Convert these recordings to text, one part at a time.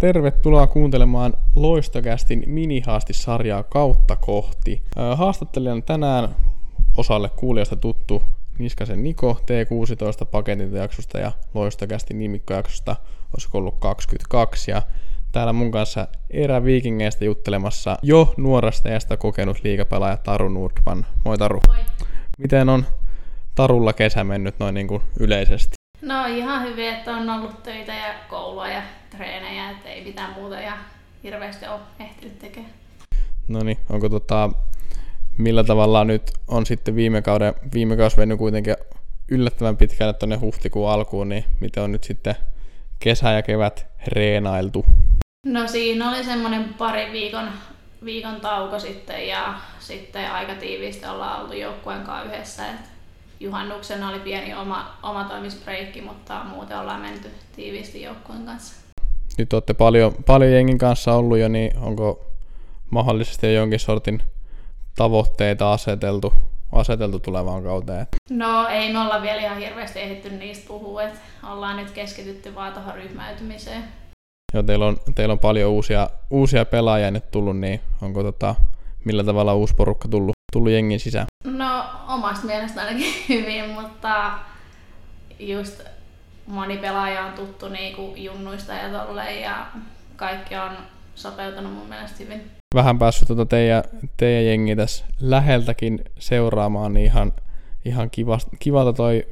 Tervetuloa kuuntelemaan Loistokästin minihaastisarjaa kautta kohti. Haastattelijana tänään osalle kuulijasta tuttu Niskasen Niko T16 paketintojaksosta ja Loistokästin nimikkojaksosta, olisiko ollut 22. Ja täällä mun kanssa erä viikingeistä juttelemassa jo nuorasta ja kokenut liikapelaaja Taru Nordman. Moi Taru. Moi. Miten on Tarulla kesä mennyt noin niin kuin yleisesti? No ihan hyvin, että on ollut töitä ja koulua ja treenejä, että ei mitään muuta ja hirveästi ole ehtinyt tekemään. No niin, onko tota, millä tavalla nyt on sitten viime kauden, viime kausi mennyt kuitenkin yllättävän pitkälle tuonne huhtikuun alkuun, niin miten on nyt sitten kesä ja kevät reenailtu? No siinä oli semmoinen pari viikon, viikon tauko sitten ja sitten aika tiiviisti ollaan oltu joukkueen kanssa yhdessä. Et juhannuksena oli pieni oma, oma toimisbreikki, mutta muuten ollaan menty tiiviisti joukkueen kanssa. Nyt olette paljon, paljon jengin kanssa ollut jo, niin onko mahdollisesti jo jonkin sortin tavoitteita aseteltu, aseteltu tulevaan kauteen? No ei me olla vielä ihan hirveästi ehditty niistä puhua, että ollaan nyt keskitytty vaan tuohon ryhmäytymiseen. Joo, teillä on, teillä on paljon uusia, uusia pelaajia nyt tullut, niin onko tota, millä tavalla uusi porukka tullut, tullut jengin sisään? No omasta mielestä ainakin hyvin, mutta just moni pelaaja on tuttu niinku junnuista ja tolleen ja kaikki on sopeutunut mun mielestä hyvin. Vähän päässyt tuota teidän, teidän jengi tässä läheltäkin seuraamaan, niin ihan, ihan kiva, kivalta toi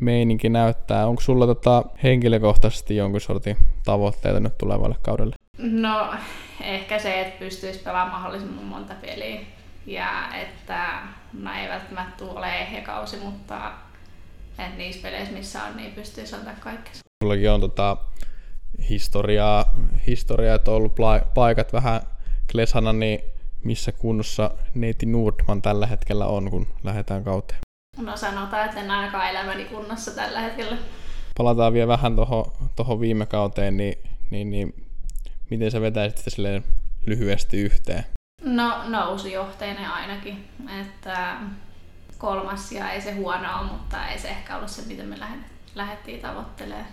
meininki näyttää. Onko sulla tota henkilökohtaisesti jonkun sortin tavoitteita nyt tulevalle kaudelle? No ehkä se, että pystyisi pelaamaan mahdollisimman monta peliä ja että no ei välttämättä tule ole ehjä kausi, mutta että niissä peleissä, missä on, niin pystyisi antaa kaikki. Sullakin on tota, historiaa, historiaa, että on ollut paikat vähän klesana, niin missä kunnossa Neiti Nordman tällä hetkellä on, kun lähdetään kauteen? No sanotaan, että en ainakaan elämäni kunnossa tällä hetkellä. Palataan vielä vähän tuohon toho viime kauteen, niin, niin, niin miten sä vetäisit silleen lyhyesti yhteen? No nousujohteinen ainakin, että kolmas ja ei se huono ole, mutta ei se ehkä ollut se, mitä me lähdettiin tavoittelemaan.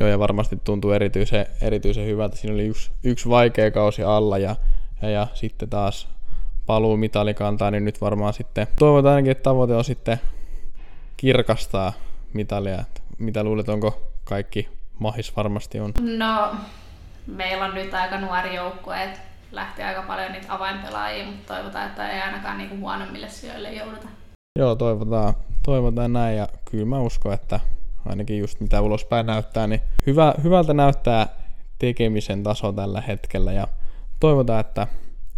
Joo, ja varmasti tuntuu erityisen, erityisen hyvältä. Siinä oli yksi, yksi vaikea kausi alla ja, ja, ja sitten taas paluu mitalikantaa, niin nyt varmaan sitten toivotaan ainakin, että tavoite on sitten kirkastaa mitalia. Mitä luulet, onko kaikki mahis varmasti on? No, meillä on nyt aika nuori joukkue, että lähti aika paljon niitä avainpelaajia, mutta toivotaan, että ei ainakaan niinku huonommille sijoille jouduta. Joo, toivotaan, toivotaan näin ja kyllä mä uskon, että ainakin just mitä ulospäin näyttää, niin hyvä, hyvältä näyttää tekemisen taso tällä hetkellä ja toivotaan, että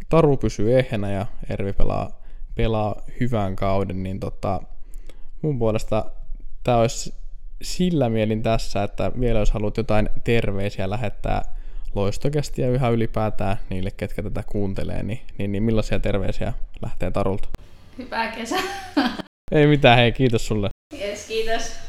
Taru pysyy ehjänä ja Ervi pelaa, pelaa hyvän kauden, niin tota, mun puolesta tämä olisi sillä mielin tässä, että vielä jos haluat jotain terveisiä lähettää loistokästi ja yhä ylipäätään niille, ketkä tätä kuuntelee, niin, niin, niin millaisia terveisiä lähtee Tarulta? Hyvää kesää. Ei mitään, hei kiitos sulle. Yes, kiitos.